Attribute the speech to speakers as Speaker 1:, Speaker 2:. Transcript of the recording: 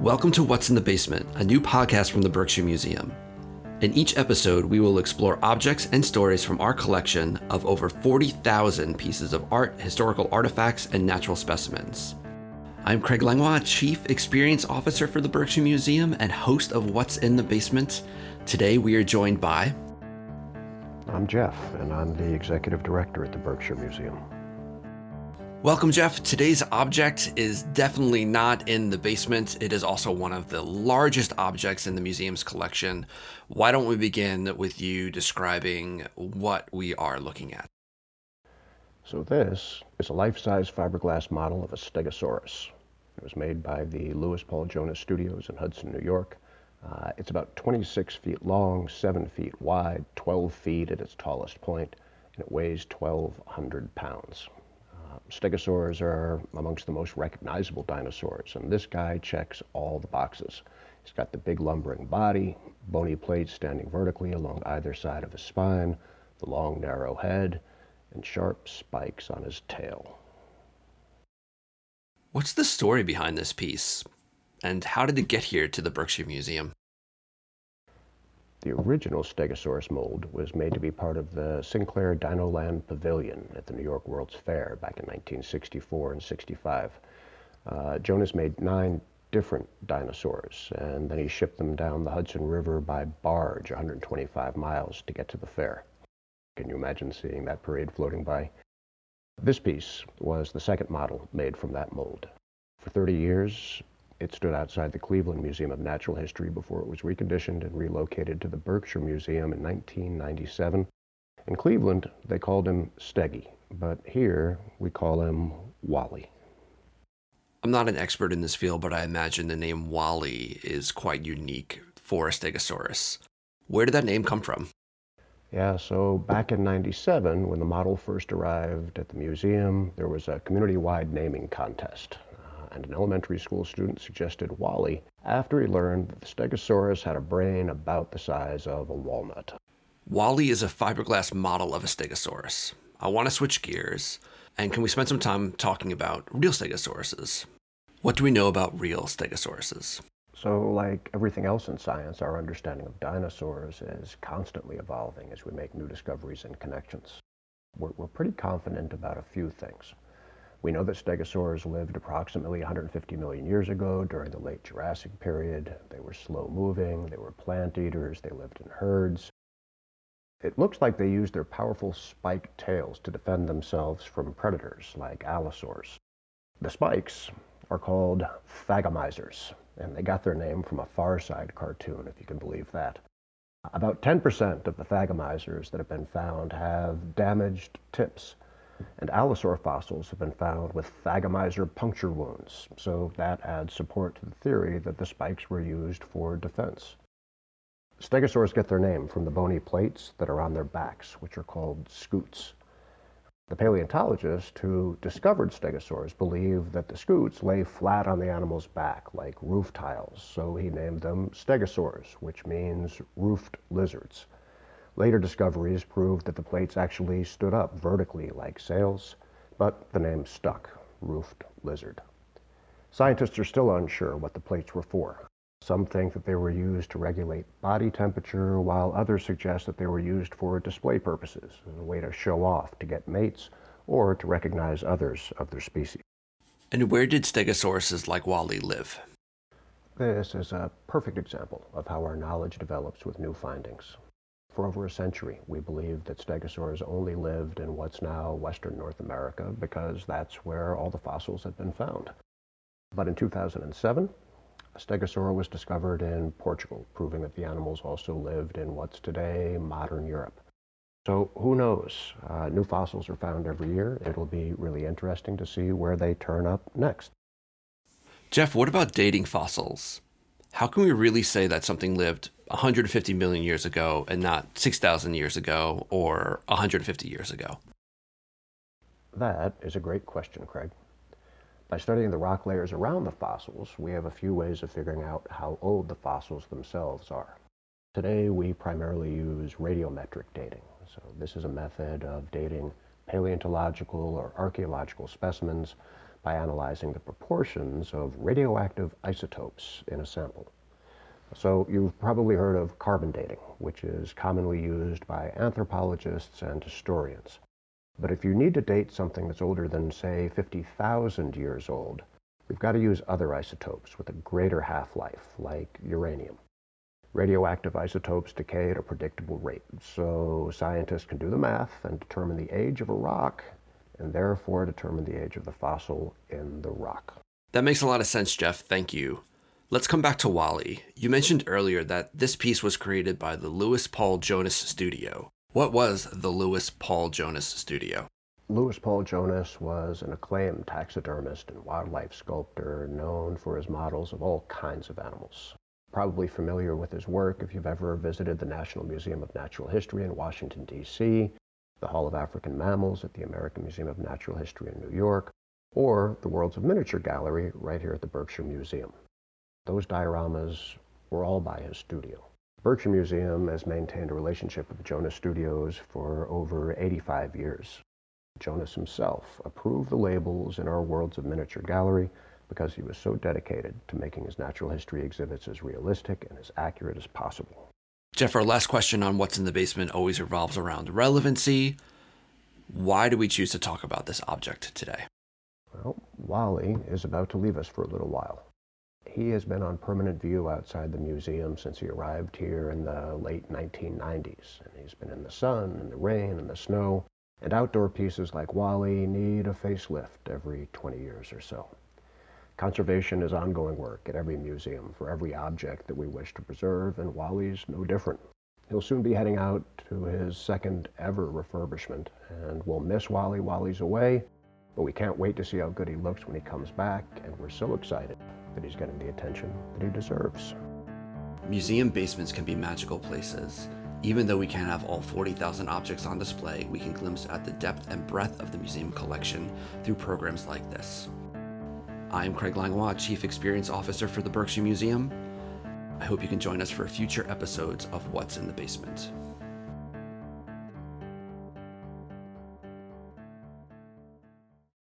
Speaker 1: Welcome to What's in the Basement, a new podcast from the Berkshire Museum. In each episode, we will explore objects and stories from our collection of over 40,000 pieces of art, historical artifacts, and natural specimens. I'm Craig Langlois, Chief Experience Officer for the Berkshire Museum and host of What's in the Basement. Today, we are joined by.
Speaker 2: I'm Jeff, and I'm the Executive Director at the Berkshire Museum.
Speaker 1: Welcome, Jeff. Today's object is definitely not in the basement. It is also one of the largest objects in the museum's collection. Why don't we begin with you describing what we are looking at?
Speaker 2: So, this is a life size fiberglass model of a Stegosaurus. It was made by the Louis Paul Jonas Studios in Hudson, New York. Uh, it's about 26 feet long, 7 feet wide, 12 feet at its tallest point, and it weighs 1,200 pounds stegosaurs are amongst the most recognizable dinosaurs, and this guy checks all the boxes. He's got the big lumbering body, bony plates standing vertically along either side of his spine, the long narrow head, and sharp spikes on his tail.
Speaker 1: What's the story behind this piece? And how did it get here to the Berkshire Museum?
Speaker 2: The original Stegosaurus mold was made to be part of the Sinclair Dinoland Pavilion at the New York World's Fair back in 1964 and 65. Uh, Jonas made nine different dinosaurs, and then he shipped them down the Hudson River by barge 125 miles to get to the fair. Can you imagine seeing that parade floating by? This piece was the second model made from that mold. For 30 years, it stood outside the Cleveland Museum of Natural History before it was reconditioned and relocated to the Berkshire Museum in 1997. In Cleveland, they called him Steggy, but here we call him Wally.
Speaker 1: I'm not an expert in this field, but I imagine the name Wally is quite unique for a Stegosaurus. Where did that name come from?
Speaker 2: Yeah, so back in 97, when the model first arrived at the museum, there was a community wide naming contest uh, and an elementary school student suggested Wally after he learned that the Stegosaurus had a brain about the size of a walnut.
Speaker 1: Wally is a fiberglass model of a Stegosaurus. I want to switch gears, and can we spend some time talking about real Stegosauruses? What do we know about real Stegosauruses?
Speaker 2: So, like everything else in science, our understanding of dinosaurs is constantly evolving as we make new discoveries and connections. We're, we're pretty confident about a few things. We know that stegosaurs lived approximately 150 million years ago during the late Jurassic period. They were slow moving, they were plant eaters, they lived in herds. It looks like they used their powerful spiked tails to defend themselves from predators like allosaurs. The spikes are called thagomizers, and they got their name from a Far Side cartoon, if you can believe that. About 10% of the thagomizers that have been found have damaged tips and allosaur fossils have been found with thagomizer puncture wounds, so that adds support to the theory that the spikes were used for defense. Stegosaurs get their name from the bony plates that are on their backs, which are called scutes. The paleontologist who discovered stegosaurs believed that the scutes lay flat on the animal's back like roof tiles, so he named them stegosaurs, which means roofed lizards. Later discoveries proved that the plates actually stood up vertically like sails, but the name stuck, roofed lizard. Scientists are still unsure what the plates were for. Some think that they were used to regulate body temperature, while others suggest that they were used for display purposes, a way to show off, to get mates, or to recognize others of their species.
Speaker 1: And where did stegosauruses like Wally live?
Speaker 2: This is a perfect example of how our knowledge develops with new findings. For over a century, we believed that stegosaurs only lived in what's now western North America because that's where all the fossils had been found. But in 2007, a stegosaur was discovered in Portugal, proving that the animals also lived in what's today modern Europe. So who knows? Uh, new fossils are found every year. It'll be really interesting to see where they turn up next.
Speaker 1: Jeff, what about dating fossils? How can we really say that something lived 150 million years ago and not 6,000 years ago or 150 years ago?
Speaker 2: That is a great question, Craig. By studying the rock layers around the fossils, we have a few ways of figuring out how old the fossils themselves are. Today we primarily use radiometric dating. So this is a method of dating paleontological or archaeological specimens by analyzing the proportions of radioactive isotopes in a sample. So you've probably heard of carbon dating, which is commonly used by anthropologists and historians. But if you need to date something that's older than, say, 50,000 years old, we've got to use other isotopes with a greater half-life, like uranium. Radioactive isotopes decay at a predictable rate, so scientists can do the math and determine the age of a rock and therefore determine the age of the fossil in the rock.
Speaker 1: That makes a lot of sense, Jeff. Thank you. Let's come back to Wally. You mentioned earlier that this piece was created by the Louis Paul Jonas Studio. What was the Louis Paul Jonas Studio?
Speaker 2: Louis Paul Jonas was an acclaimed taxidermist and wildlife sculptor known for his models of all kinds of animals. Probably familiar with his work if you've ever visited the National Museum of Natural History in Washington, D.C., the Hall of African Mammals at the American Museum of Natural History in New York, or the Worlds of Miniature Gallery right here at the Berkshire Museum. Those dioramas were all by his studio. Berkshire Museum has maintained a relationship with Jonas Studios for over 85 years. Jonas himself approved the labels in our Worlds of Miniature Gallery because he was so dedicated to making his natural history exhibits as realistic and as accurate as possible.
Speaker 1: Jeff, our last question on What's in the Basement always revolves around relevancy. Why do we choose to talk about this object today?
Speaker 2: Well, Wally is about to leave us for a little while. He has been on permanent view outside the museum since he arrived here in the late 1990s. And he's been in the sun and the rain and the snow. And outdoor pieces like Wally need a facelift every 20 years or so. Conservation is ongoing work at every museum for every object that we wish to preserve, and Wally's no different. He'll soon be heading out to his second ever refurbishment, and we'll miss Wally while he's away, but we can't wait to see how good he looks when he comes back, and we're so excited that he's getting the attention that he deserves.
Speaker 1: Museum basements can be magical places. Even though we can't have all 40,000 objects on display, we can glimpse at the depth and breadth of the museum collection through programs like this. I'm Craig Langlois, Chief Experience Officer for the Berkshire Museum. I hope you can join us for future episodes of What's in the Basement.